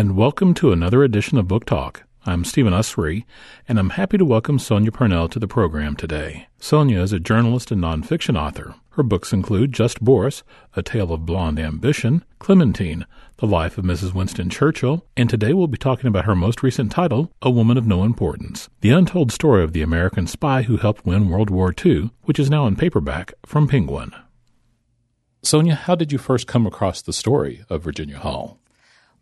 and welcome to another edition of Book Talk. I'm Stephen Usry, and I'm happy to welcome Sonia Purnell to the program today. Sonia is a journalist and nonfiction author. Her books include Just Boris, A Tale of Blonde Ambition, Clementine, The Life of Mrs. Winston Churchill, and today we'll be talking about her most recent title, A Woman of No Importance, the untold story of the American spy who helped win World War II, which is now in paperback from Penguin. Sonia, how did you first come across the story of Virginia Hall?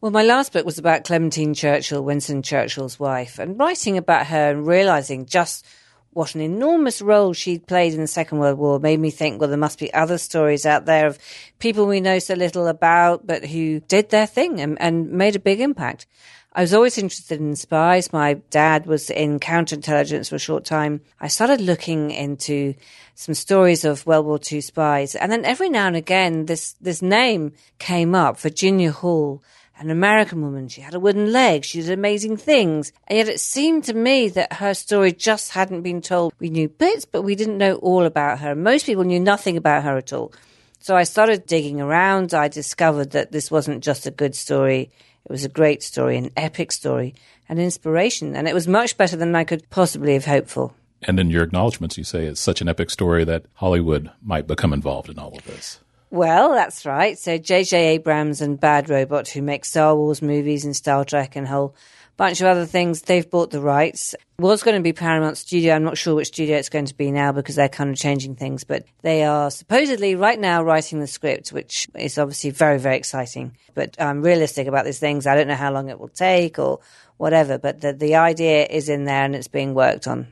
Well, my last book was about Clementine Churchill, Winston Churchill's wife, and writing about her and realizing just what an enormous role she'd played in the Second World War made me think, well, there must be other stories out there of people we know so little about, but who did their thing and, and made a big impact. I was always interested in spies. My dad was in counterintelligence for a short time. I started looking into some stories of World War II spies. And then every now and again, this, this name came up, Virginia Hall an American woman. She had a wooden leg. She did amazing things. And yet it seemed to me that her story just hadn't been told. We knew bits, but we didn't know all about her. Most people knew nothing about her at all. So I started digging around. I discovered that this wasn't just a good story. It was a great story, an epic story, an inspiration. And it was much better than I could possibly have hoped for. And in your acknowledgments, you say it's such an epic story that Hollywood might become involved in all of this. Well, that's right. So J.J. Abrams and Bad Robot, who make Star Wars movies and Star Trek and a whole bunch of other things, they've bought the rights. Was going to be Paramount Studio. I'm not sure which studio it's going to be now because they're kind of changing things, but they are supposedly right now writing the script, which is obviously very, very exciting. But I'm realistic about these things. I don't know how long it will take or whatever, but the, the idea is in there and it's being worked on.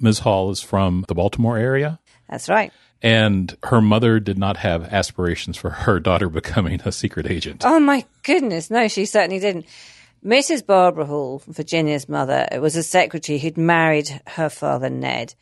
Ms. Hall is from the Baltimore area? That's right. And her mother did not have aspirations for her daughter becoming a secret agent. Oh my goodness, no, she certainly didn't. Mrs. Barbara Hall, Virginia's mother, was a secretary who'd married her father, Ned.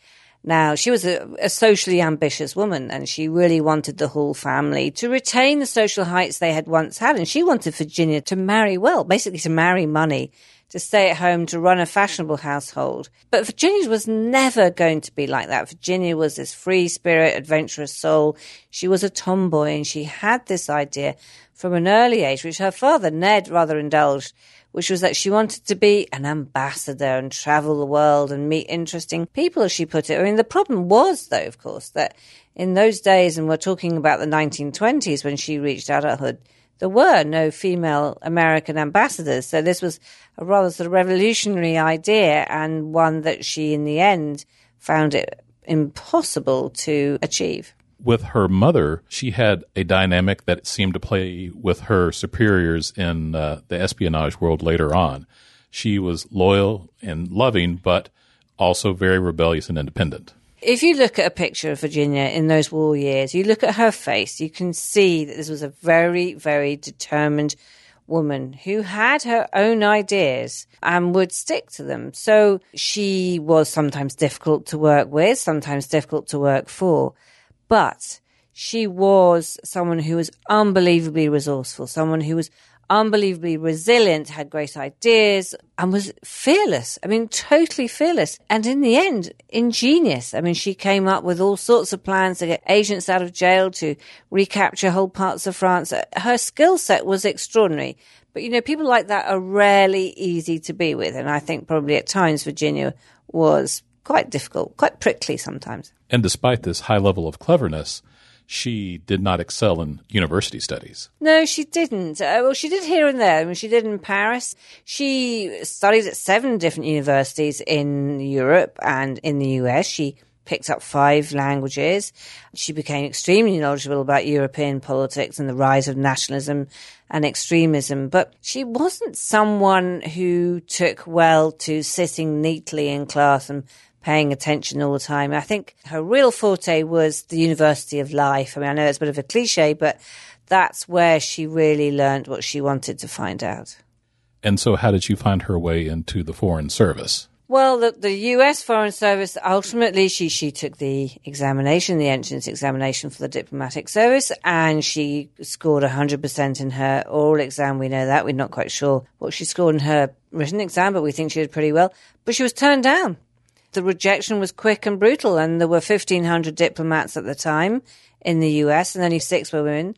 Now, she was a, a, socially ambitious woman and she really wanted the Hall family to retain the social heights they had once had. And she wanted Virginia to marry well, basically to marry money to stay at home to run a fashionable household. But Virginia was never going to be like that. Virginia was this free spirit, adventurous soul. She was a tomboy and she had this idea from an early age, which her father, Ned, rather indulged, which was that she wanted to be an ambassador and travel the world and meet interesting people, as she put it. I mean, the problem was, though, of course, that in those days, and we're talking about the 1920s when she reached adulthood, there were no female American ambassadors. So this was a rather sort of revolutionary idea and one that she, in the end, found it impossible to achieve. With her mother, she had a dynamic that seemed to play with her superiors in uh, the espionage world later on. She was loyal and loving, but also very rebellious and independent if you look at a picture of Virginia in those war years, you look at her face, you can see that this was a very, very determined woman who had her own ideas and would stick to them. So she was sometimes difficult to work with, sometimes difficult to work for, but she was someone who was unbelievably resourceful, someone who was unbelievably resilient, had great ideas, and was fearless. I mean, totally fearless. And in the end, ingenious. I mean, she came up with all sorts of plans to get agents out of jail, to recapture whole parts of France. Her skill set was extraordinary. But, you know, people like that are rarely easy to be with. And I think probably at times Virginia was quite difficult, quite prickly sometimes. And despite this high level of cleverness, she did not excel in university studies. No, she didn't. Uh, well, she did here and there. I mean, she did in Paris. She studied at seven different universities in Europe and in the US. She picked up five languages. She became extremely knowledgeable about European politics and the rise of nationalism and extremism. But she wasn't someone who took well to sitting neatly in class and paying attention all the time. I think her real forte was the University of Life. I mean, I know it's a bit of a cliche, but that's where she really learned what she wanted to find out. And so, how did she find her way into the Foreign Service? Well, the, the U.S. Foreign Service ultimately she she took the examination, the entrance examination for the diplomatic service, and she scored hundred percent in her oral exam. We know that we're not quite sure what she scored in her written exam, but we think she did pretty well. But she was turned down the rejection was quick and brutal, and there were 1,500 diplomats at the time in the US, and only six were women,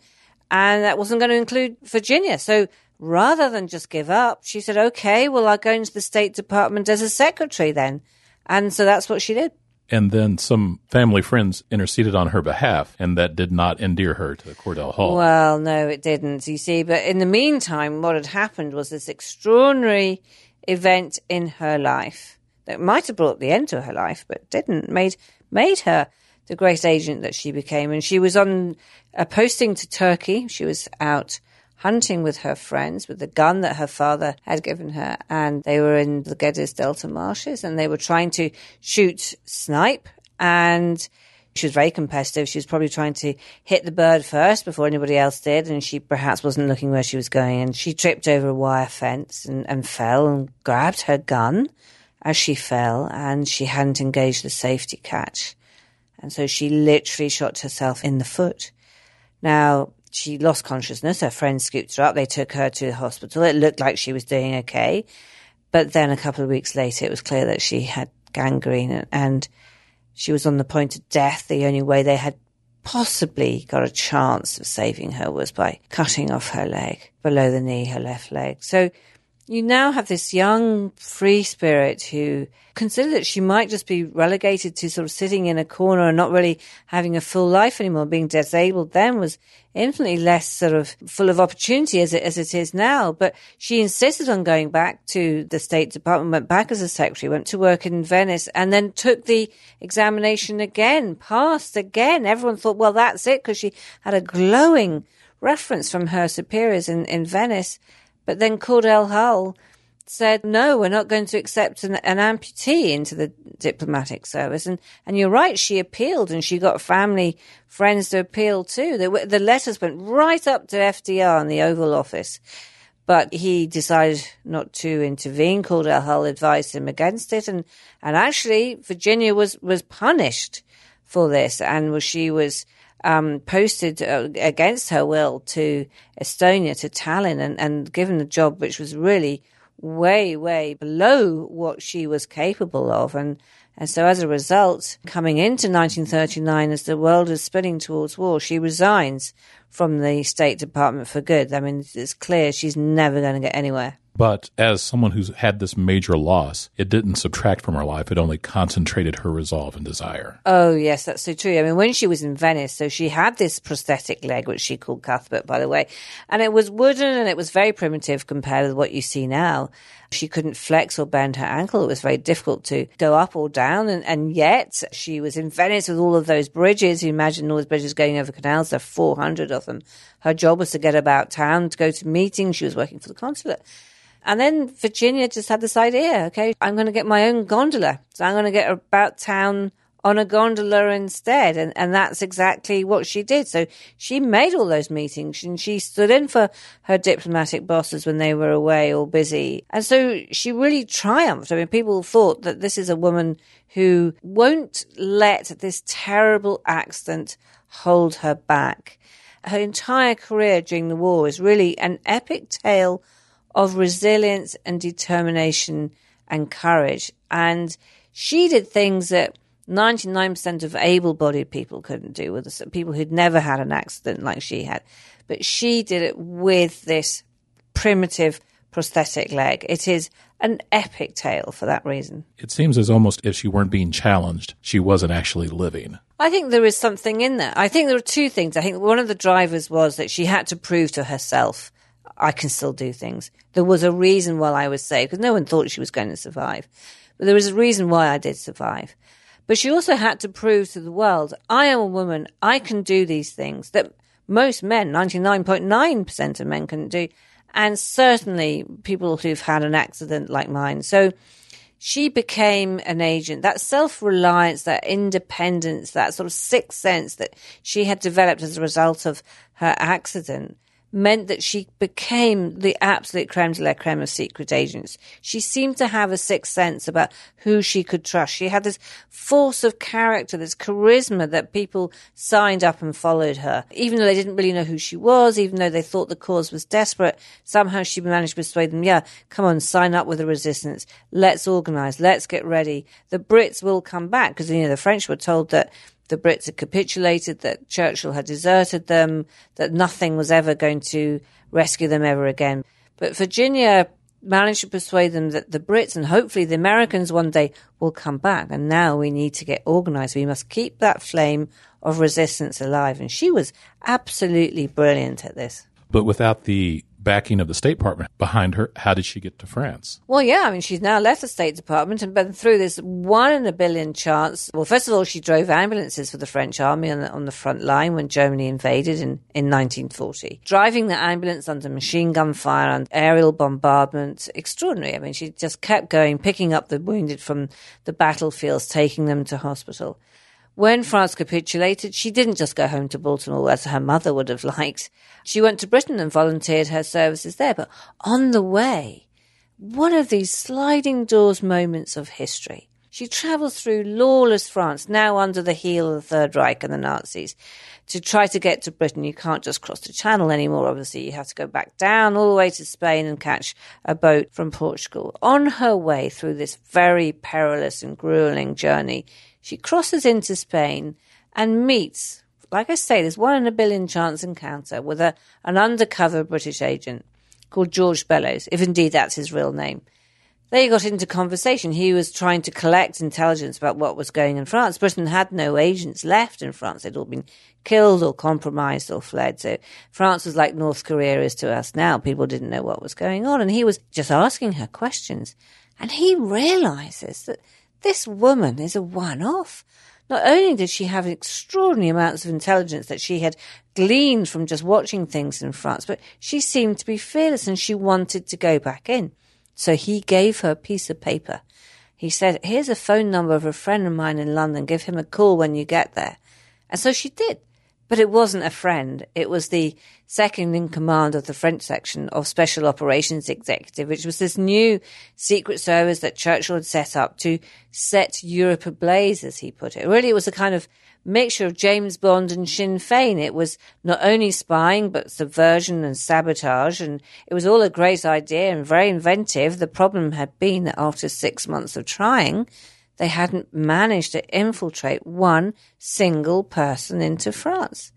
and that wasn't going to include Virginia. So rather than just give up, she said, okay, well, I'll go into the State Department as a secretary then. And so that's what she did. And then some family friends interceded on her behalf, and that did not endear her to Cordell Hull. Well, no, it didn't, you see. But in the meantime, what had happened was this extraordinary event in her life that might have brought the end to her life, but didn't, made, made her the great agent that she became. And she was on a posting to Turkey. She was out hunting with her friends with the gun that her father had given her. And they were in the Gediz Delta marshes and they were trying to shoot snipe. And she was very competitive. She was probably trying to hit the bird first before anybody else did. And she perhaps wasn't looking where she was going. And she tripped over a wire fence and, and fell and grabbed her gun as she fell. And she hadn't engaged the safety catch. And so she literally shot herself in the foot. Now, she lost consciousness. Her friends scooped her up. They took her to the hospital. It looked like she was doing okay. But then a couple of weeks later, it was clear that she had gangrene and she was on the point of death. The only way they had possibly got a chance of saving her was by cutting off her leg below the knee, her left leg. So you now have this young free spirit who considered that she might just be relegated to sort of sitting in a corner and not really having a full life anymore. Being disabled then was infinitely less sort of full of opportunity as it, as it is now. But she insisted on going back to the State Department, went back as a secretary, went to work in Venice and then took the examination again, passed again. Everyone thought, well, that's it because she had a glowing reference from her superiors in, in Venice but then Cordell Hull said, no, we're not going to accept an, an, amputee into the diplomatic service. And, and you're right, she appealed and she got family friends to appeal too. The, the letters went right up to FDR in the Oval Office. But he decided not to intervene. Cordell Hull advised him against it. And, and actually, Virginia was, was punished for this and she was um, posted uh, against her will to Estonia, to Tallinn, and, and given a job which was really way, way below what she was capable of. And, and so as a result, coming into 1939, as the world is spinning towards war, she resigns from the State Department for good. I mean, it's clear she's never going to get anywhere. But as someone who's had this major loss, it didn't subtract from her life. It only concentrated her resolve and desire. Oh, yes, that's so true. I mean, when she was in Venice, so she had this prosthetic leg, which she called Cuthbert, by the way, and it was wooden and it was very primitive compared with what you see now. She couldn't flex or bend her ankle. It was very difficult to go up or down. And, and yet she was in Venice with all of those bridges. You imagine all those bridges going over canals. There are 400 of them. Her job was to get about town, to go to meetings. She was working for the consulate. And then Virginia just had this idea, okay, I'm going to get my own gondola. So I'm going to get about town on a gondola instead. And, and that's exactly what she did. So she made all those meetings and she stood in for her diplomatic bosses when they were away or busy. And so she really triumphed. I mean, people thought that this is a woman who won't let this terrible accident hold her back. Her entire career during the war is really an epic tale of resilience and determination and courage. And she did things that 99% of able bodied people couldn't do with people who'd never had an accident like she had. But she did it with this primitive prosthetic leg. It is an epic tale for that reason. It seems as almost if she weren't being challenged, she wasn't actually living. I think there is something in that. I think there are two things. I think one of the drivers was that she had to prove to herself I can still do things. There was a reason why I was saved because no one thought she was going to survive. But there was a reason why I did survive. But she also had to prove to the world, I am a woman, I can do these things that most men, 99.9% of men can do. And certainly people who've had an accident like mine. So she became an agent. That self reliance, that independence, that sort of sixth sense that she had developed as a result of her accident meant that she became the absolute creme de la creme of secret agents. She seemed to have a sixth sense about who she could trust. She had this force of character, this charisma that people signed up and followed her. Even though they didn't really know who she was, even though they thought the cause was desperate, somehow she managed to persuade them, yeah, come on, sign up with the resistance. Let's organize. Let's get ready. The Brits will come back because, you know, the French were told that the Brits had capitulated, that Churchill had deserted them, that nothing was ever going to rescue them ever again. But Virginia managed to persuade them that the Brits and hopefully the Americans one day will come back. And now we need to get organized. We must keep that flame of resistance alive. And she was absolutely brilliant at this. But without the backing of the State Department behind her, how did she get to France? Well, yeah, I mean, she's now left the State Department and been through this one in a billion chance. Well, first of all, she drove ambulances for the French army on the, on the front line when Germany invaded in, in 1940. Driving the ambulance under machine gun fire and aerial bombardment, extraordinary. I mean, she just kept going, picking up the wounded from the battlefields, taking them to hospital. When France capitulated, she didn't just go home to Baltimore as her mother would have liked. She went to Britain and volunteered her services there. But on the way, one of these sliding doors moments of history. She travels through lawless France, now under the heel of the Third Reich and the Nazis, to try to get to Britain. You can't just cross the channel anymore, obviously. You have to go back down all the way to Spain and catch a boat from Portugal. On her way through this very perilous and grueling journey, she crosses into Spain and meets, like I say, there's one in a billion chance encounter with a, an undercover British agent called George Bellows, if indeed that's his real name. They got into conversation. He was trying to collect intelligence about what was going in France. Britain had no agents left in France. They'd all been killed or compromised or fled. So France was like North Korea is to us now. People didn't know what was going on. And he was just asking her questions. And he realizes that this woman is a one off. Not only did she have extraordinary amounts of intelligence that she had gleaned from just watching things in France, but she seemed to be fearless and she wanted to go back in. So he gave her a piece of paper. He said, Here's a phone number of a friend of mine in London. Give him a call when you get there. And so she did. But it wasn't a friend. It was the second in command of the French section of Special Operations Executive, which was this new secret service that Churchill had set up to set Europe ablaze, as he put it. Really, it was a kind of mixture of James Bond and Sinn Fein. It was not only spying, but subversion and sabotage. And it was all a great idea and very inventive. The problem had been that after six months of trying, they hadn't managed to infiltrate one single person into France.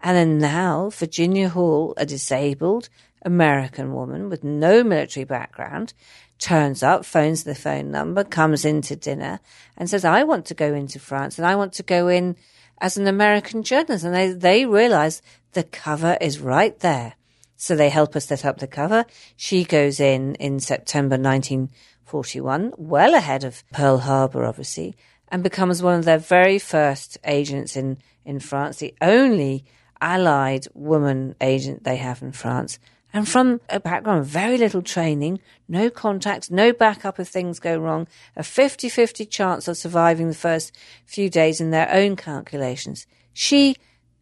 And then now Virginia Hall, a disabled American woman with no military background, turns up, phones the phone number, comes in to dinner and says, I want to go into France and I want to go in as an American journalist. And they, they realize the cover is right there. So they help us set up the cover. She goes in in September 19 41, well ahead of Pearl Harbor, obviously, and becomes one of their very first agents in, in France, the only allied woman agent they have in France. And from a background of very little training, no contacts, no backup if things go wrong, a 50 50 chance of surviving the first few days in their own calculations, she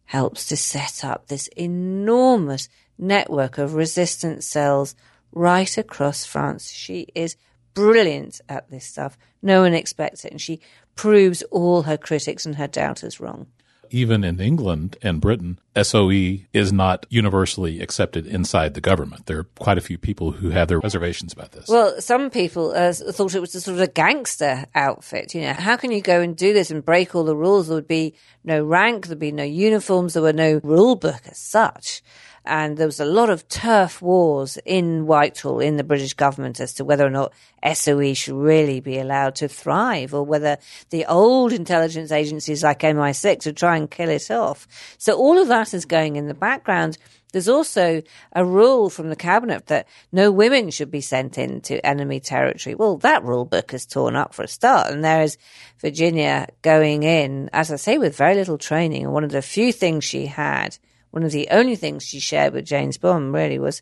helps to set up this enormous network of resistance cells right across France. She is brilliant at this stuff. No one expects it. And she proves all her critics and her doubters wrong. Even in England and Britain, SOE is not universally accepted inside the government. There are quite a few people who have their reservations about this. Well, some people uh, thought it was a sort of a gangster outfit. You know, how can you go and do this and break all the rules? There would be no rank, there'd be no uniforms, there were no rule book as such and there was a lot of turf wars in Whitehall in the British government as to whether or not SOE should really be allowed to thrive or whether the old intelligence agencies like MI6 would try and kill it off. So all of that is going in the background. There's also a rule from the cabinet that no women should be sent into enemy territory. Well, that rule book is torn up for a start. And there is Virginia going in, as I say, with very little training. And one of the few things she had one of the only things she shared with James Bond really was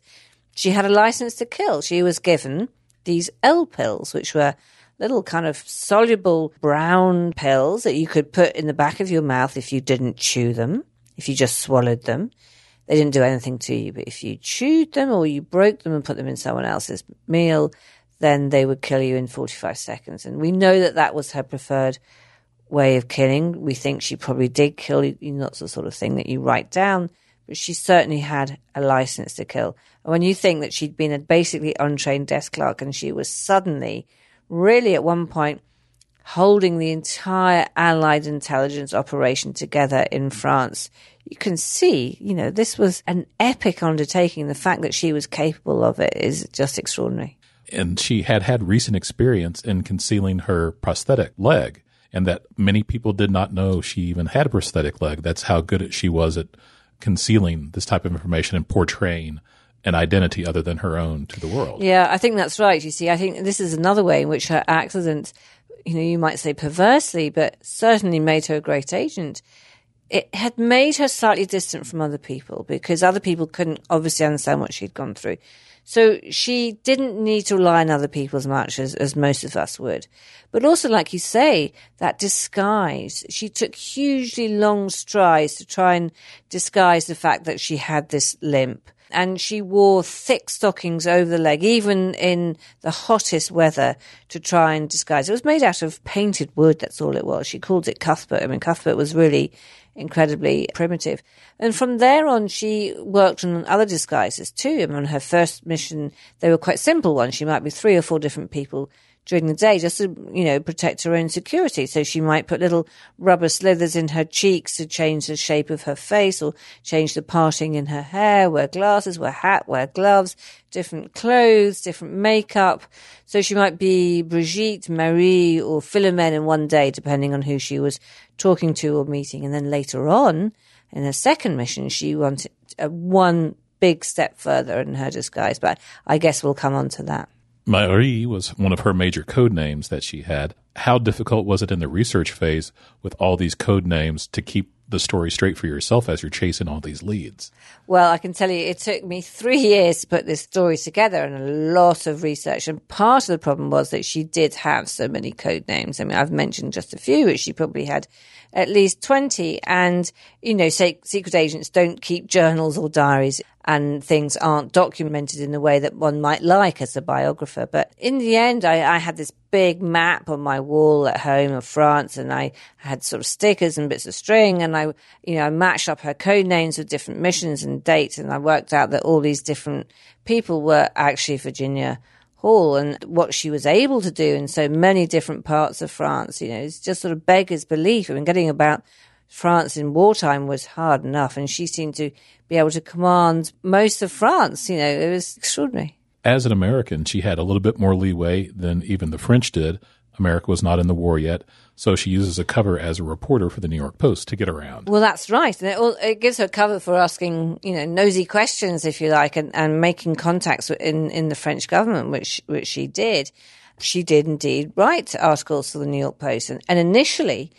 she had a license to kill. She was given these L pills, which were little kind of soluble brown pills that you could put in the back of your mouth if you didn't chew them, if you just swallowed them. They didn't do anything to you, but if you chewed them or you broke them and put them in someone else's meal, then they would kill you in 45 seconds. And we know that that was her preferred way of killing. We think she probably did kill you, not the sort of thing that you write down, but she certainly had a license to kill. And when you think that she'd been a basically untrained desk clerk and she was suddenly, really at one point, holding the entire Allied intelligence operation together in France. You can see, you know, this was an epic undertaking. The fact that she was capable of it is just extraordinary. And she had had recent experience in concealing her prosthetic leg, and that many people did not know she even had a prosthetic leg. That's how good she was at concealing this type of information and portraying an identity other than her own to the world. Yeah, I think that's right. You see, I think this is another way in which her accident, you know, you might say perversely, but certainly made her a great agent. It had made her slightly distant from other people because other people couldn't obviously understand what she'd gone through. So she didn't need to rely on other people as much as, as most of us would. But also, like you say, that disguise, she took hugely long strides to try and disguise the fact that she had this limp and she wore thick stockings over the leg, even in the hottest weather, to try and disguise. It was made out of painted wood. That's all it was. She called it Cuthbert. I mean, Cuthbert was really incredibly primitive. And from there on, she worked on other disguises too. I mean, on her first mission, they were quite simple ones. She might be three or four different people during the day just to, you know, protect her own security. So she might put little rubber slithers in her cheeks to change the shape of her face or change the parting in her hair, wear glasses, wear hat, wear gloves, different clothes, different makeup. So she might be Brigitte, Marie, or Philomene in one day, depending on who she was talking to or meeting. And then later on, in her second mission, she wanted one big step further in her disguise. But I guess we'll come on to that. Marie was one of her major code names that she had. How difficult was it in the research phase with all these code names to keep the story straight for yourself as you're chasing all these leads? Well, I can tell you it took me three years to put this story together and a lot of research. And part of the problem was that she did have so many code names. I mean, I've mentioned just a few, but she probably had at least 20. And, you know, secret agents don't keep journals or diaries and things aren't documented in the way that one might like as a biographer. But in the end, I, I, had this big map on my wall at home of France and I had sort of stickers and bits of string and I, you know, I matched up her code names with different missions and dates and I worked out that all these different people were actually Virginia And what she was able to do in so many different parts of France, you know, it's just sort of beggars belief. I mean, getting about France in wartime was hard enough, and she seemed to be able to command most of France. You know, it was extraordinary. As an American, she had a little bit more leeway than even the French did. America was not in the war yet, so she uses a cover as a reporter for the New York Post to get around. Well, that's right, and it, it gives her cover for asking, you know, nosy questions, if you like, and, and making contacts in in the French government, which which she did. She did indeed write articles for the New York Post, and, and initially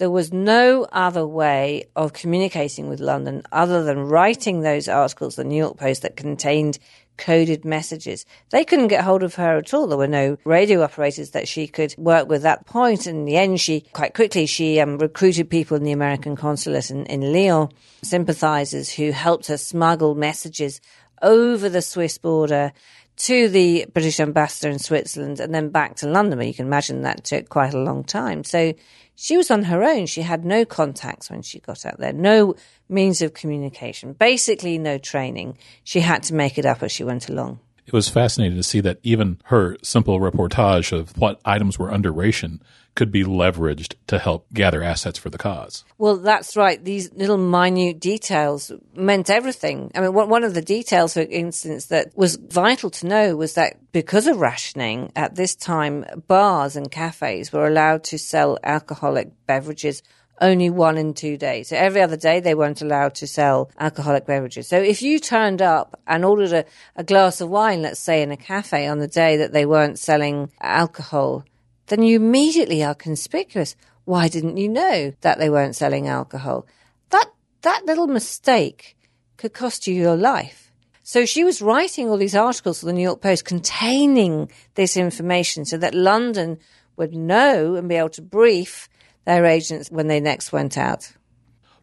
there was no other way of communicating with London other than writing those articles, the New York Post, that contained coded messages. They couldn't get hold of her at all. There were no radio operators that she could work with at that point. In the end, she quite quickly she um, recruited people in the American consulate in, in Lyon, sympathizers who helped her smuggle messages over the Swiss border to the British ambassador in Switzerland and then back to London. But you can imagine that took quite a long time. So she was on her own. She had no contacts when she got out there, no means of communication, basically no training. She had to make it up as she went along. It was fascinating to see that even her simple reportage of what items were under ration could be leveraged to help gather assets for the cause. Well, that's right. These little minute details meant everything. I mean, one of the details, for instance, that was vital to know was that because of rationing at this time, bars and cafes were allowed to sell alcoholic beverages only one in two days. So every other day they weren't allowed to sell alcoholic beverages. So if you turned up and ordered a, a, glass of wine, let's say in a cafe on the day that they weren't selling alcohol, then you immediately are conspicuous. Why didn't you know that they weren't selling alcohol? That, that little mistake could cost you your life. So she was writing all these articles for the New York Post containing this information so that London would know and be able to brief their agents when they next went out.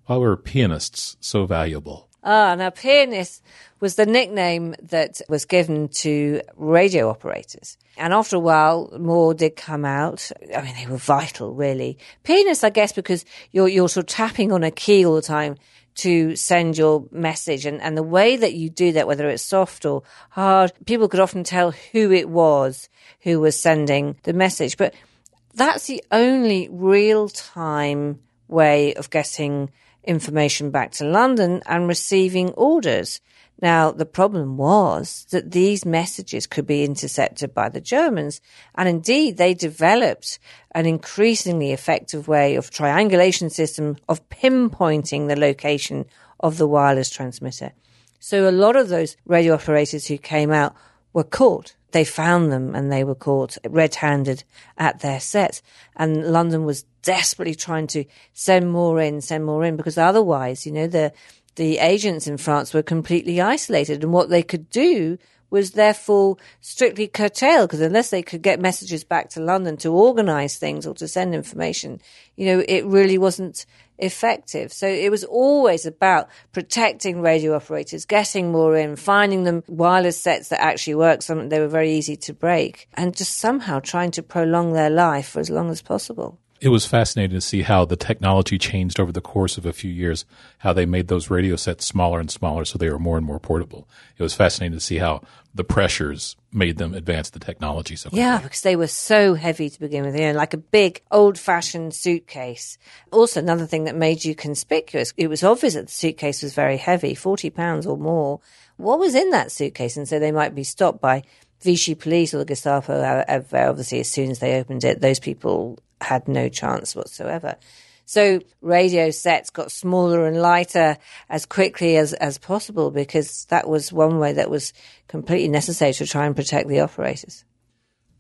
Why were pianists so valuable? Ah, now pianist was the nickname that was given to radio operators. And after a while, more did come out. I mean, they were vital, really. Pianists, I guess, because you're, you're sort of tapping on a key all the time to send your message. And, and the way that you do that, whether it's soft or hard, people could often tell who it was who was sending the message. But that's the only real time way of getting information back to London and receiving orders. Now, the problem was that these messages could be intercepted by the Germans. And indeed, they developed an increasingly effective way of triangulation system of pinpointing the location of the wireless transmitter. So a lot of those radio operators who came out were caught. They found them and they were caught red handed at their set. And London was desperately trying to send more in, send more in, because otherwise, you know, the, the agents in France were completely isolated and what they could do was therefore strictly curtailed because unless they could get messages back to London to organize things or to send information, you know, it really wasn't effective. So it was always about protecting radio operators, getting more in, finding them wireless sets that actually work, some they were very easy to break, and just somehow trying to prolong their life for as long as possible it was fascinating to see how the technology changed over the course of a few years, how they made those radio sets smaller and smaller so they were more and more portable. It was fascinating to see how the pressures made them advance the technology so quickly. Yeah, because they were so heavy to begin with, you know, like a big old fashioned suitcase. Also, another thing that made you conspicuous, it was obvious that the suitcase was very heavy, 40 pounds or more. What was in that suitcase? And so they might be stopped by Vichy police or the Gestapo, obviously, as soon as they opened it, those people had no chance whatsoever. So radio sets got smaller and lighter as quickly as, as possible because that was one way that was completely necessary to try and protect the operators.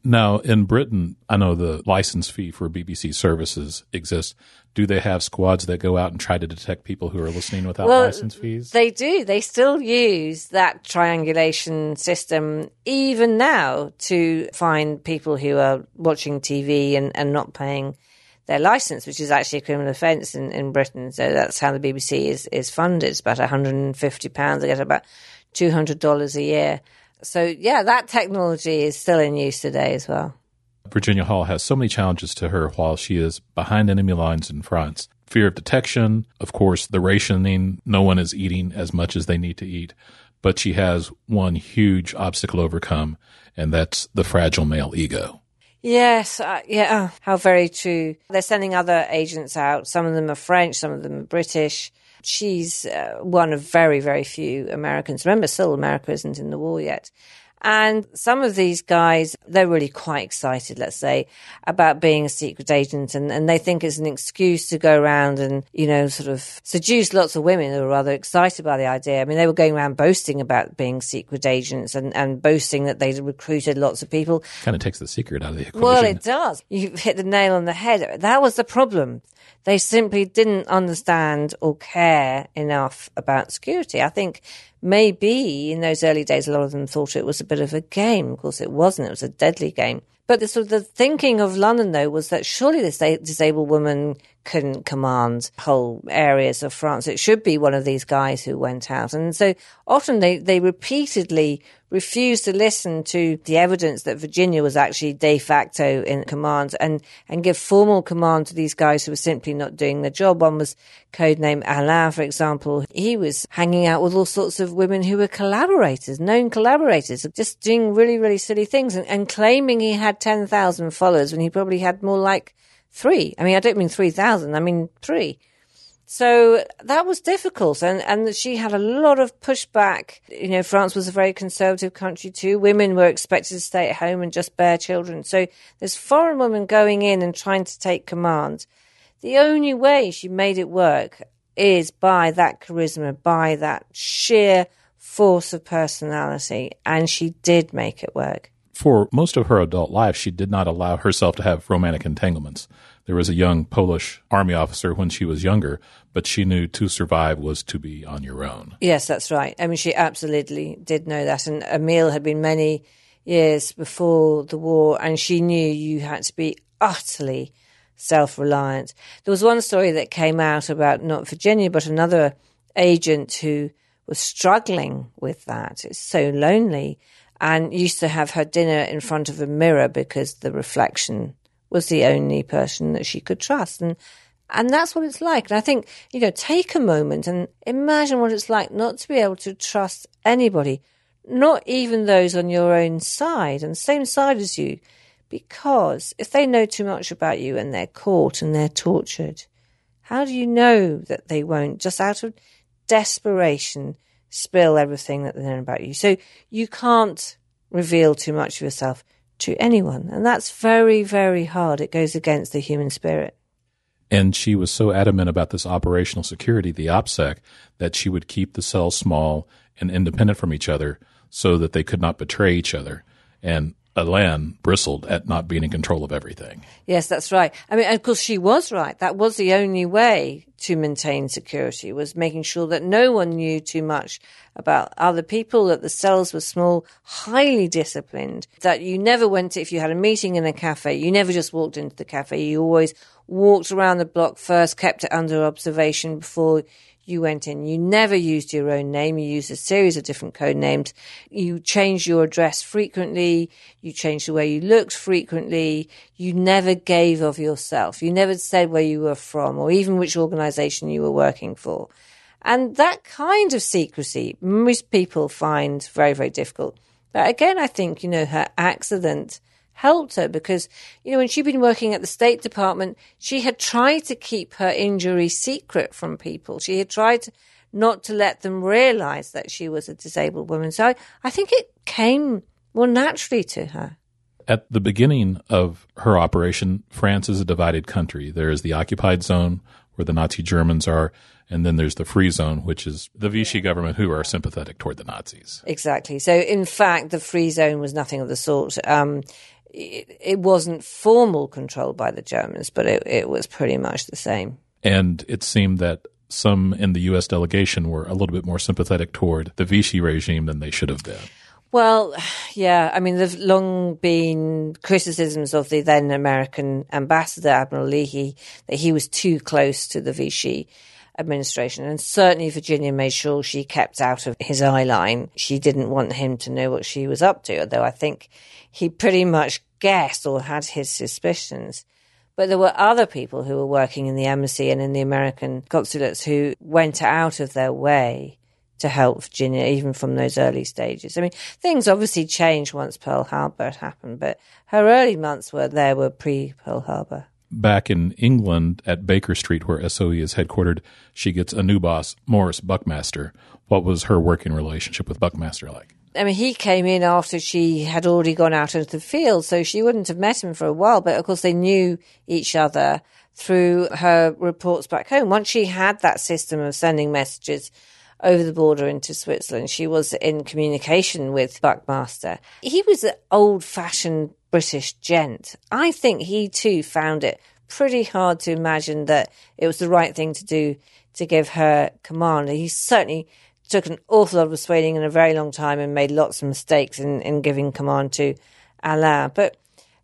Now, in Britain, I know the license fee for BBC services exists. Do they have squads that go out and try to detect people who are listening without well, license fees? They do. They still use that triangulation system even now to find people who are watching TV and, and not paying their license, which is actually a criminal offence in, in Britain. So that's how the BBC is, is funded. It's about £150. They get about $200 a year so, yeah, that technology is still in use today as well. Virginia Hall has so many challenges to her while she is behind enemy lines in France. Fear of detection, of course, the rationing, no one is eating as much as they need to eat. But she has one huge obstacle overcome, and that's the fragile male ego. Yes, uh, yeah, how very true. They're sending other agents out. Some of them are French, some of them are British. She's uh, one of very, very few Americans. Remember, still America isn't in the war yet. And some of these guys, they're really quite excited, let's say, about being a secret agent. And, and they think it's an excuse to go around and, you know, sort of seduce lots of women who are rather excited by the idea. I mean, they were going around boasting about being secret agents and, and boasting that they'd recruited lots of people. Kind of takes the secret out of the equation. Well, it does. You've hit the nail on the head. That was the problem. They simply didn't understand or care enough about security. I think maybe in those early days, a lot of them thought it was a bit of a game. Of course, it wasn't. It was a deadly game. But the sort of the thinking of London, though, was that surely this disabled woman couldn't command whole areas of France. It should be one of these guys who went out. And so often they, they repeatedly refused to listen to the evidence that Virginia was actually de facto in command and, and give formal command to these guys who were simply not doing the job. One was codenamed Alain, for example. He was hanging out with all sorts of women who were collaborators, known collaborators, just doing really, really silly things and, and claiming he had 10,000 followers when he probably had more like three. I mean, I don't mean 3,000, I mean three. So that was difficult. And, and she had a lot of pushback. You know, France was a very conservative country too. Women were expected to stay at home and just bear children. So this foreign woman going in and trying to take command. The only way she made it work is by that charisma, by that sheer force of personality. And she did make it work. For most of her adult life, she did not allow herself to have romantic entanglements. There was a young Polish army officer when she was younger, but she knew to survive was to be on your own. Yes, that's right. I mean, she absolutely did know that. And Emil had been many years before the war, and she knew you had to be utterly self reliant. There was one story that came out about not Virginia, but another agent who was struggling with that. It's so lonely and used to have her dinner in front of a mirror because the reflection was the only person that she could trust. And and that's what it's like. And I think, you know, take a moment and imagine what it's like not to be able to trust anybody, not even those on your own side and same side as you, Because if they know too much about you and they're caught and they're tortured, how do you know that they won't just out of desperation spill everything that they know about you? So you can't reveal too much of yourself to anyone. And that's very, very hard. It goes against the human spirit. And she was so adamant about this operational security, the OPSEC, that she would keep the cells small and independent from each other so that they could not betray each other. And Alain bristled at not being in control of everything. Yes, that's right. I mean, of course, she was right. That was the only way to maintain security was making sure that no one knew too much about other people, that the cells were small, highly disciplined, that you never went to, if you had a meeting in a cafe, you never just walked into the cafe. You always walked around the block first, kept it under observation before you went in. You never used your own name. You used a series of different code names. You changed your address frequently. You changed the way you looked frequently. You never gave of yourself. You never said where you were from or even which organization you were working for. And that kind of secrecy, most people find very, very difficult. But again, I think, you know, her accident helped her because, you know, when she'd been working at the State Department, she had tried to keep her injury secret from people. She had tried to, not to let them realize that she was a disabled woman. So I, I think it came more naturally to her. At the beginning of her operation, France is a divided country. There is the occupied zone where the Nazi Germans are, and then there's the free zone, which is the Vichy government who are sympathetic toward the Nazis. Exactly. So, in fact, the free zone was nothing of the sort. Um, it, it wasn't formal control by the Germans, but it, it was pretty much the same. And it seemed that some in the U.S. delegation were a little bit more sympathetic toward the Vichy regime than they should have been. Well, yeah, I mean, there've long been criticisms of the then American ambassador, Admiral Leahy, that he was too close to the Vichy administration. And certainly Virginia made sure she kept out of his eye line. She didn't want him to know what she was up to, although I think he pretty much guessed or had his suspicions. But there were other people who were working in the embassy and in the American consulates who went out of their way to help Virginia, even from those early stages. I mean, things obviously changed once Pearl Harbor happened, but her early months were there were pre Pearl Harbor back in England at Baker Street, where SOE is headquartered, she gets a new boss, Maurice Buckmaster. What was her working relationship with Buckmaster like? I mean, he came in after she had already gone out into the field, so she wouldn't have met him for a while, but of course they knew each other through her reports back home. Once she had that system of sending messages over the border into Switzerland, she was in communication with Buckmaster. He was an old fashioned British gent. I think he too found it pretty hard to imagine that it was the right thing to do to give her command. He certainly took an awful lot of persuading in a very long time and made lots of mistakes in, in giving command to Alain. But,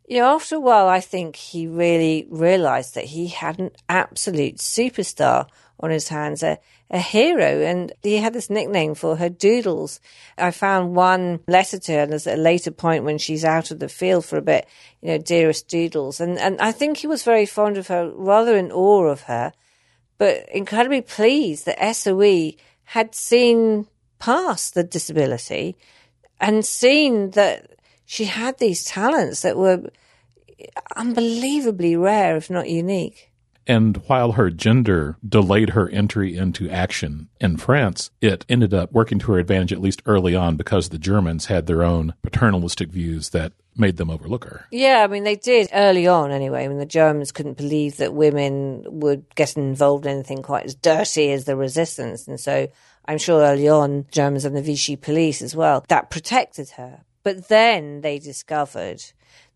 you know, after a while, I think he really realized that he had an absolute superstar on his hands, a, a hero. And he had this nickname for her doodles. I found one letter to her at a later point when she's out of the field for a bit, you know, dearest doodles. And, and I think he was very fond of her, rather in awe of her, but incredibly pleased that SOE had seen past the disability and seen that she had these talents that were unbelievably rare, if not unique. And while her gender delayed her entry into action in France, it ended up working to her advantage at least early on because the Germans had their own paternalistic views that made them overlook her. Yeah, I mean, they did early on anyway. I mean, the Germans couldn't believe that women would get involved in anything quite as dirty as the resistance. And so I'm sure early on, Germans and the Vichy police as well, that protected her. But then they discovered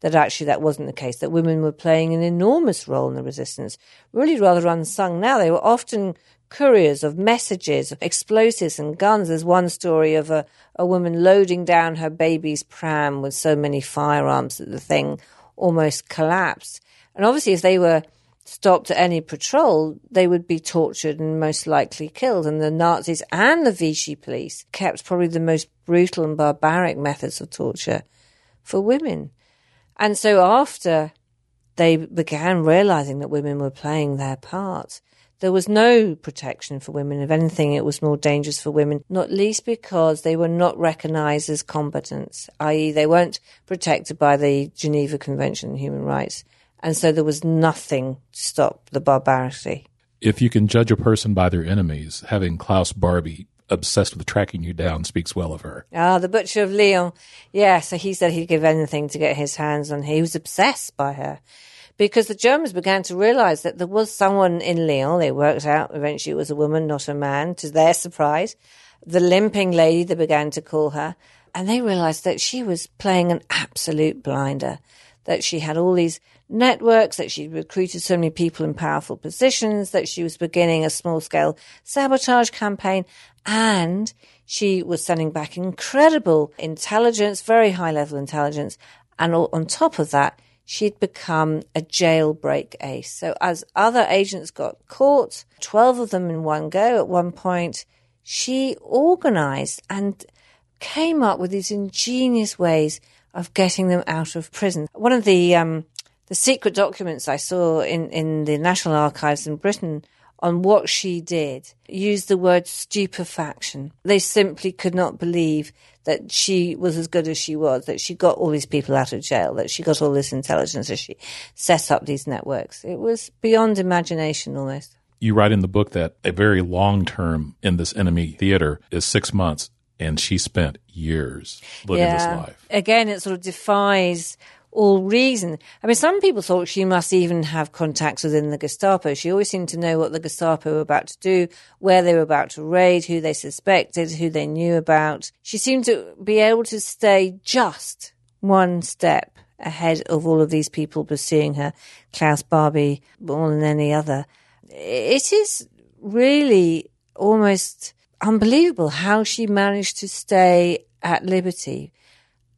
that actually that wasn't the case, that women were playing an enormous role in the resistance, really rather unsung now. They were often couriers of messages, of explosives and guns. There's one story of a, a woman loading down her baby's pram with so many firearms that the thing almost collapsed. And obviously, if they were stopped at any patrol, they would be tortured and most likely killed. And the Nazis and the Vichy police kept probably the most brutal and barbaric methods of torture for women. And so after they began realizing that women were playing their part, there was no protection for women. If anything, it was more dangerous for women, not least because they were not recognized as combatants, i.e., they weren't protected by the Geneva Convention on Human Rights. And so there was nothing to stop the barbarity. If you can judge a person by their enemies, having Klaus Barbie obsessed with tracking you down speaks well of her. Ah, the Butcher of Lyon. Yeah, so he said he'd give anything to get his hands on her. He was obsessed by her because the Germans began to realize that there was someone in Lyon. They worked out eventually it was a woman, not a man, to their surprise. The limping lady, they began to call her. And they realized that she was playing an absolute blinder, that she had all these networks, that she recruited so many people in powerful positions, that she was beginning a small scale sabotage campaign, and she was sending back incredible intelligence, very high level intelligence. And on top of that, she'd become a jailbreak ace. So as other agents got caught, 12 of them in one go at one point, she organized and came up with these ingenious ways of getting them out of prison. One of the um, the secret documents I saw in, in the National Archives in Britain on what she did used the word stupefaction. They simply could not believe that she was as good as she was, that she got all these people out of jail, that she got all this intelligence, that she set up these networks. It was beyond imagination almost. You write in the book that a very long term in this enemy theater is six months, and she spent years living yeah. this life. Again, it sort of defies all reason. I mean, some people thought she must even have contacts within the Gestapo. She always seemed to know what the Gestapo were about to do, where they were about to raid, who they suspected, who they knew about. She seemed to be able to stay just one step ahead of all of these people pursuing her, Klaus Barbie more than any other. It is really almost unbelievable how she managed to stay at liberty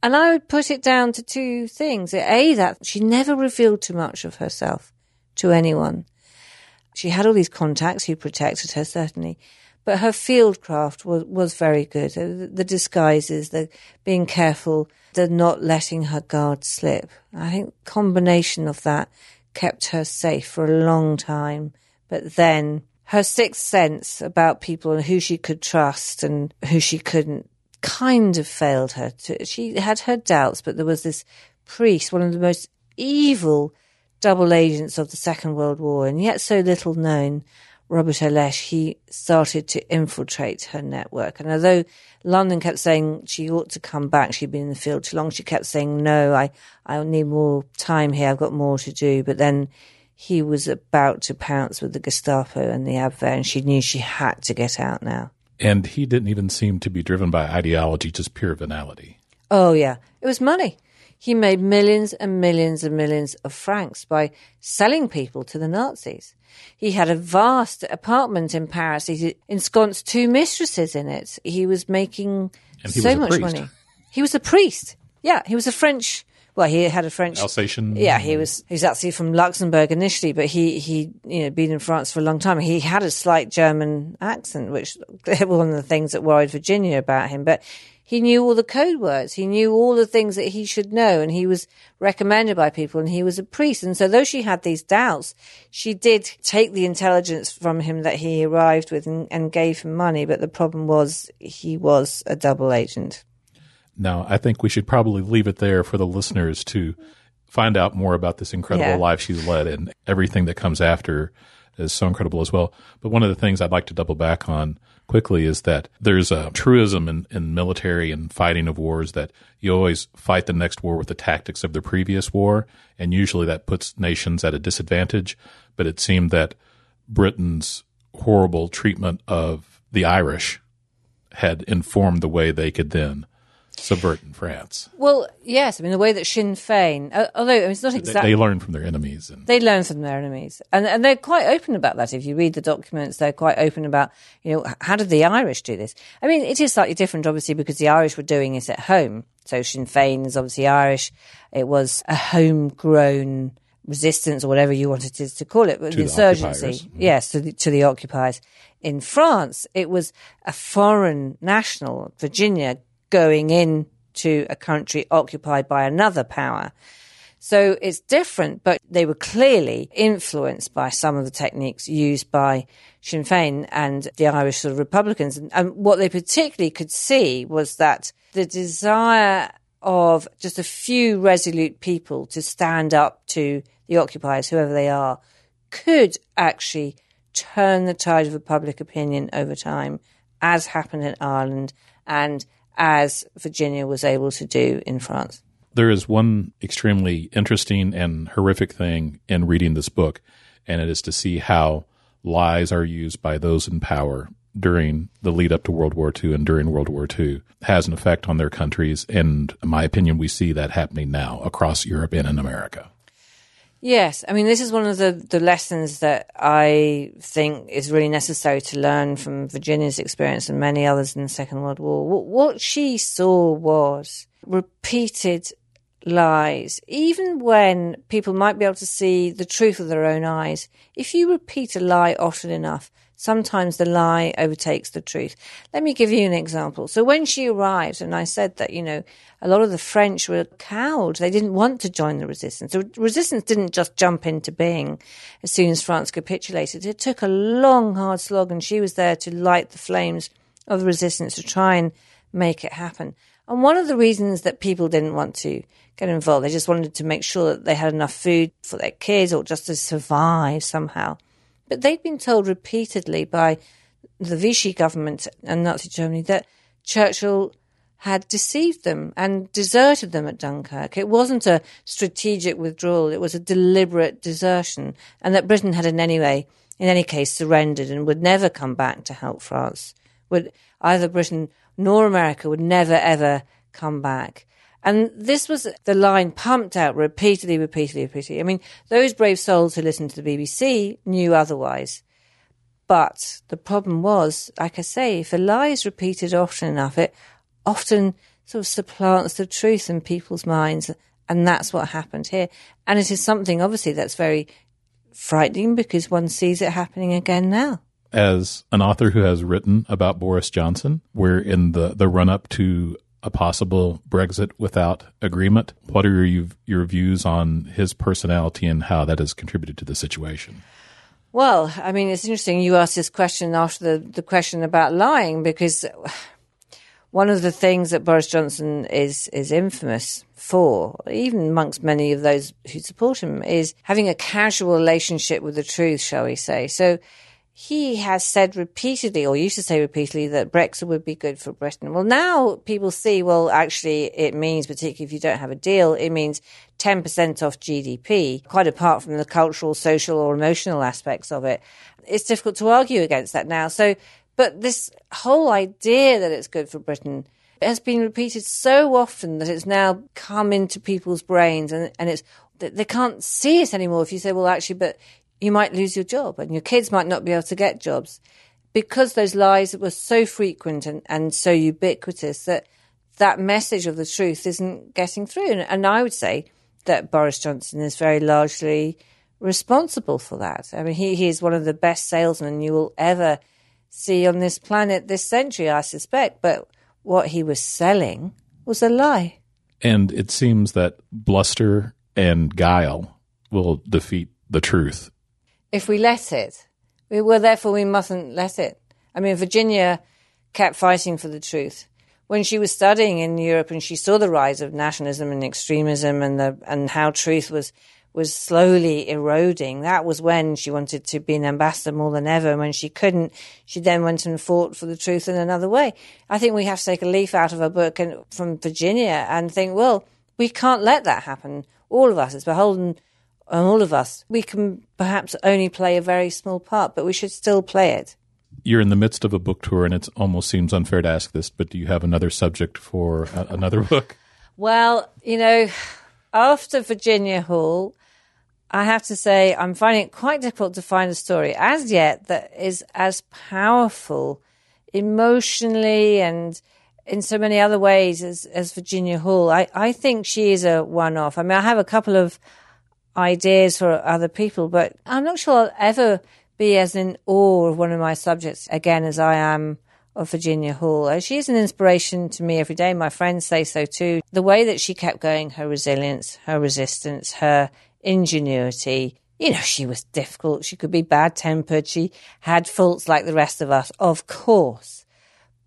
and I would put it down to two things. A, that she never revealed too much of herself to anyone. She had all these contacts who protected her, certainly, but her fieldcraft was, was very good. The, the disguises, the being careful, the not letting her guard slip. I think combination of that kept her safe for a long time. But then her sixth sense about people and who she could trust and who she couldn't kind of failed her. To, she had her doubts, but there was this priest, one of the most evil double agents of the Second World War, and yet so little known, Robert Alesch, he started to infiltrate her network. And although London kept saying she ought to come back, she'd been in the field too long, she kept saying, no, I, I need more time here, I've got more to do. But then he was about to pounce with the Gestapo and the Abwehr, and she knew she had to get out now. And he didn't even seem to be driven by ideology, just pure venality. Oh, yeah. It was money. He made millions and millions and millions of francs by selling people to the Nazis. He had a vast apartment in Paris. He ensconced two mistresses in it. He was making he so was much priest. money. He was a priest. Yeah, he was a French well, he had a French Alsatian. Yeah, he was. He was actually from Luxembourg initially, but he he you know been in France for a long time. He had a slight German accent, which was one of the things that worried Virginia about him. But he knew all the code words. He knew all the things that he should know, and he was recommended by people. And he was a priest. And so, though she had these doubts, she did take the intelligence from him that he arrived with and, and gave him money. But the problem was he was a double agent. Now, I think we should probably leave it there for the listeners to find out more about this incredible Yeah. life she's led and everything that comes after is so incredible as well. But one of the things I'd like to double back on quickly is that there's a truism in, in military and fighting of wars that you always fight the next war with the tactics of the previous war. And usually that puts nations at a disadvantage. But it seemed that Britain's horrible treatment of the Irish had informed the way they could then subvert in France. Well, yes. I mean, the way that Sinn Féin, uh, although I mean, it's not exactly They learn from their enemies. And they learn from their enemies and and they're quite open about that if you read the documents they're quite open about you know how did the irish do this i mean it is slightly different obviously because the irish were doing it at home so sinn fein is obviously irish it was a homegrown resistance or whatever you wanted to, to call it but To the insurgency. Mhm. yes to the, to the occupiers in france it was a foreign national virginia going in to a country occupied by another power So it's different, but they were clearly influenced by some of the techniques used by Sinn Féin and the Irish sort of Republicans. And, and what they particularly could see was that the desire of just a few resolute people to stand up to the occupiers, whoever they are, could actually turn the tide of public opinion over time, as happened in Ireland and as Virginia was able to do in France. There is one extremely interesting and horrific thing in reading this book, and it is to see how lies are used by those in power during the lead up to World War II and during World War II has an effect on their countries. And in my opinion, we see that happening now across Europe and in America. Yes, I mean this is one of the, the lessons that I think is really necessary to learn from Virginia's experience and many others in the Second World War. What, what she saw was repeated lies, even when people might be able to see the truth with their own eyes. If you repeat a lie often enough, sometimes the lie overtakes the truth. Let me give you an example. So when she arrived, and I said that, you know, a lot of the French were cowed. They didn't want to join the resistance. The resistance didn't just jump into being as soon as France capitulated. It took a long, hard slog, and she was there to light the flames of the resistance to try and make it happen. And one of the reasons that people didn't want to get involved, they just wanted to make sure that they had enough food for their kids or just to survive somehow. But they'd been told repeatedly by the Vichy government and Nazi Germany that Churchill had deceived them and deserted them at Dunkirk. It wasn't a strategic withdrawal, it was a deliberate desertion, and that Britain had in any way, in any case, surrendered and would never come back to help France. Would either Britain nor America would never ever come back. And this was the line pumped out repeatedly, repeatedly, repeatedly. I mean, those brave souls who listened to the BBC knew otherwise. But the problem was, like I say, if a lie is repeated often enough, it often sort of supplants the truth in people's minds. And that's what happened here. And it is something, obviously, that's very frightening because one sees it happening again now. As an author who has written about Boris Johnson, we're in the, the run up to a possible Brexit without agreement. What are your, your views on his personality and how that has contributed to the situation? Well, I mean, it's interesting you asked this question after the, the question about lying because one of the things that Boris Johnson is, is infamous for, even amongst many of those who support him, is having a casual relationship with the truth, shall we say. So he has said repeatedly, or used to say repeatedly, that Brexit would be good for Britain. Well, now people see, well, actually, it means, particularly if you don't have a deal, it means 10% off GDP, quite apart from the cultural, social, or emotional aspects of it. It's difficult to argue against that now. So, but this whole idea that it's good for Britain has been repeated so often that it's now come into people's brains and, and it's, they can't see it anymore if you say, well, actually, but you might lose your job and your kids might not be able to get jobs because those lies were so frequent and, and so ubiquitous that that message of the truth isn't getting through. And, and I would say that Boris Johnson is very largely responsible for that. I mean, he, he is one of the best salesmen you will ever see on this planet this century, I suspect. But what he was selling was a lie. And it seems that bluster and guile will defeat the truth if we let it. We, well, therefore, we mustn't let it. I mean, Virginia kept fighting for the truth. When she was studying in Europe and she saw the rise of nationalism and extremism and the, and how truth was, was slowly eroding, that was when she wanted to be an ambassador more than ever. And when she couldn't, she then went and fought for the truth in another way. I think we have to take a leaf out of her book and from Virginia and think, well, we can't let that happen. All of us, it's beholden all of us, we can perhaps only play a very small part, but we should still play it. You're in the midst of a book tour, and it almost seems unfair to ask this, but do you have another subject for a- another book? Well, you know, after Virginia Hall, I have to say I'm finding it quite difficult to find a story as yet that is as powerful emotionally and in so many other ways as, as Virginia Hall. I, I think she is a one off. I mean, I have a couple of ideas for other people, but I'm not sure I'll ever be as in awe of one of my subjects again as I am of Virginia Hall. Uh, she is an inspiration to me every day. My friends say so too. The way that she kept going, her resilience, her resistance, her ingenuity. You know, she was difficult. She could be bad tempered. She had faults like the rest of us, of course.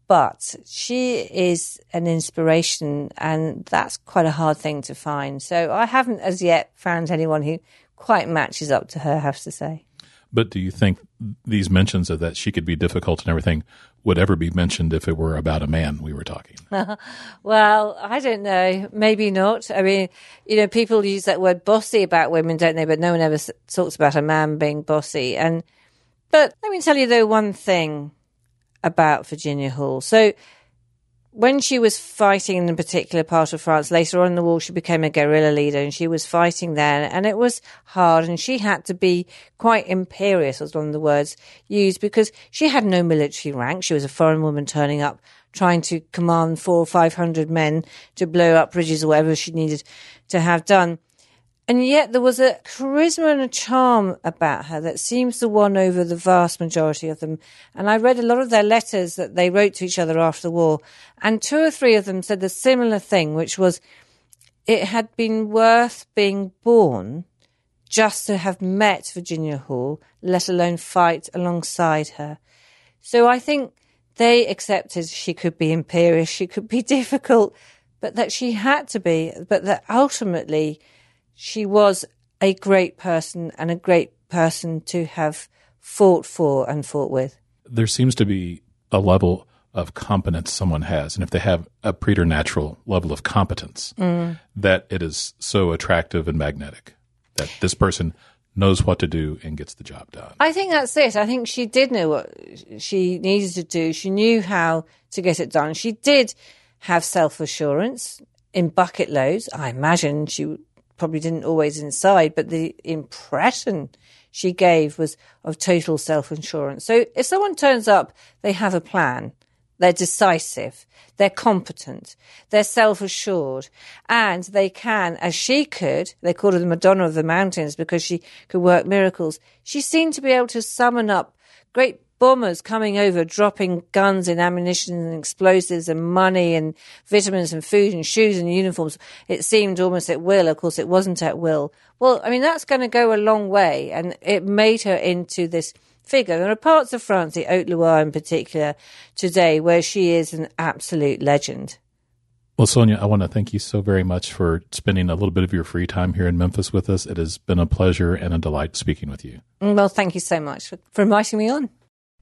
But she is an inspiration, and that's quite a hard thing to find. So I haven't as yet found anyone who quite matches up to her, I have to say. But do you think these mentions of that she could be difficult and everything would ever be mentioned if it were about a man we were talking? well, I don't know. Maybe not. I mean, you know, people use that word bossy about women, don't they? But no one ever talks about a man being bossy. And, but let me tell you though one thing about Virginia Hall. So when she was fighting in a particular part of France, later on in the war, she became a guerrilla leader and she was fighting there. And it was hard and she had to be quite imperious, was one of the words used, because she had no military rank. She was a foreign woman turning up, trying to command four or five hundred men to blow up bridges or whatever she needed to have done. And yet there was a charisma and a charm about her that seems to won over the vast majority of them. And I read a lot of their letters that they wrote to each other after the war. And two or three of them said the similar thing, which was it had been worth being born just to have met Virginia Hall, let alone fight alongside her. So I think they accepted she could be imperious, she could be difficult, but that she had to be, but that ultimately she was a great person and a great person to have fought for and fought with. There seems to be a level of competence someone has, and if they have a preternatural level of competence, mm. that it is so attractive and magnetic that this person knows what to do and gets the job done. I think that's it. I think she did know what she needed to do. She knew how to get it done. She did have self assurance in bucket loads. I imagine she probably didn't always inside, but the impression she gave was of total self assurance. So if someone turns up, they have a plan. They're decisive. They're competent. They're self assured. And they can, as she could, they called her the Madonna of the Mountains because she could work miracles. She seemed to be able to summon up great bombers coming over, dropping guns and ammunition and explosives and money and vitamins and food and shoes and uniforms. It seemed almost at will. Of course, it wasn't at will. Well, I mean, that's going to go a long way. And it made her into this figure. There are parts of France, the Haute-Loire in particular, today where she is an absolute legend. Well, Sonia, I want to thank you so very much for spending a little bit of your free time here in Memphis with us. It has been a pleasure and a delight speaking with you. Mm, well, thank you so much for inviting me on.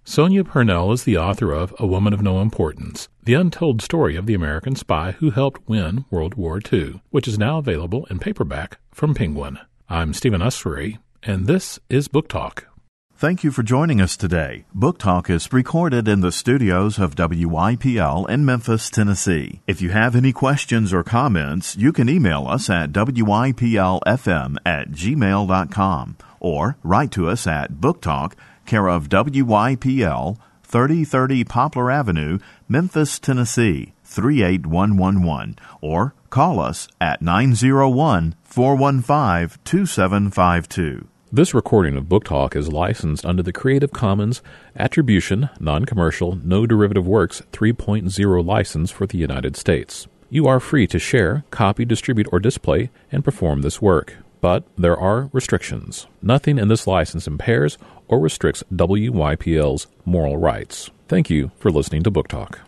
Sonia Purnell is the author of A Woman of No Importance, the untold story of the American spy who helped win World War II, which is now available in paperback from Penguin. I'm Stephen Usery, and this is Book Talk. Thank you for joining us today. Book Talk is recorded in the studios of WYPL in Memphis, Tennessee. If you have any questions or comments, you can email us at WYPLFM at gmail.com or write to us at Book Talk care of WYPL, 3030 Poplar Avenue, Memphis, Tennessee, 38111, or call us at 901 415 2752. This recording of Book Talk is licensed under the Creative Commons Attribution, Non Commercial, No Derivative Works 3.0 license for the United States. You are free to share, copy, distribute, or display and perform this work. But there are restrictions. Nothing in this license impairs or restricts WYPL's moral rights. Thank you for listening to Book Talk.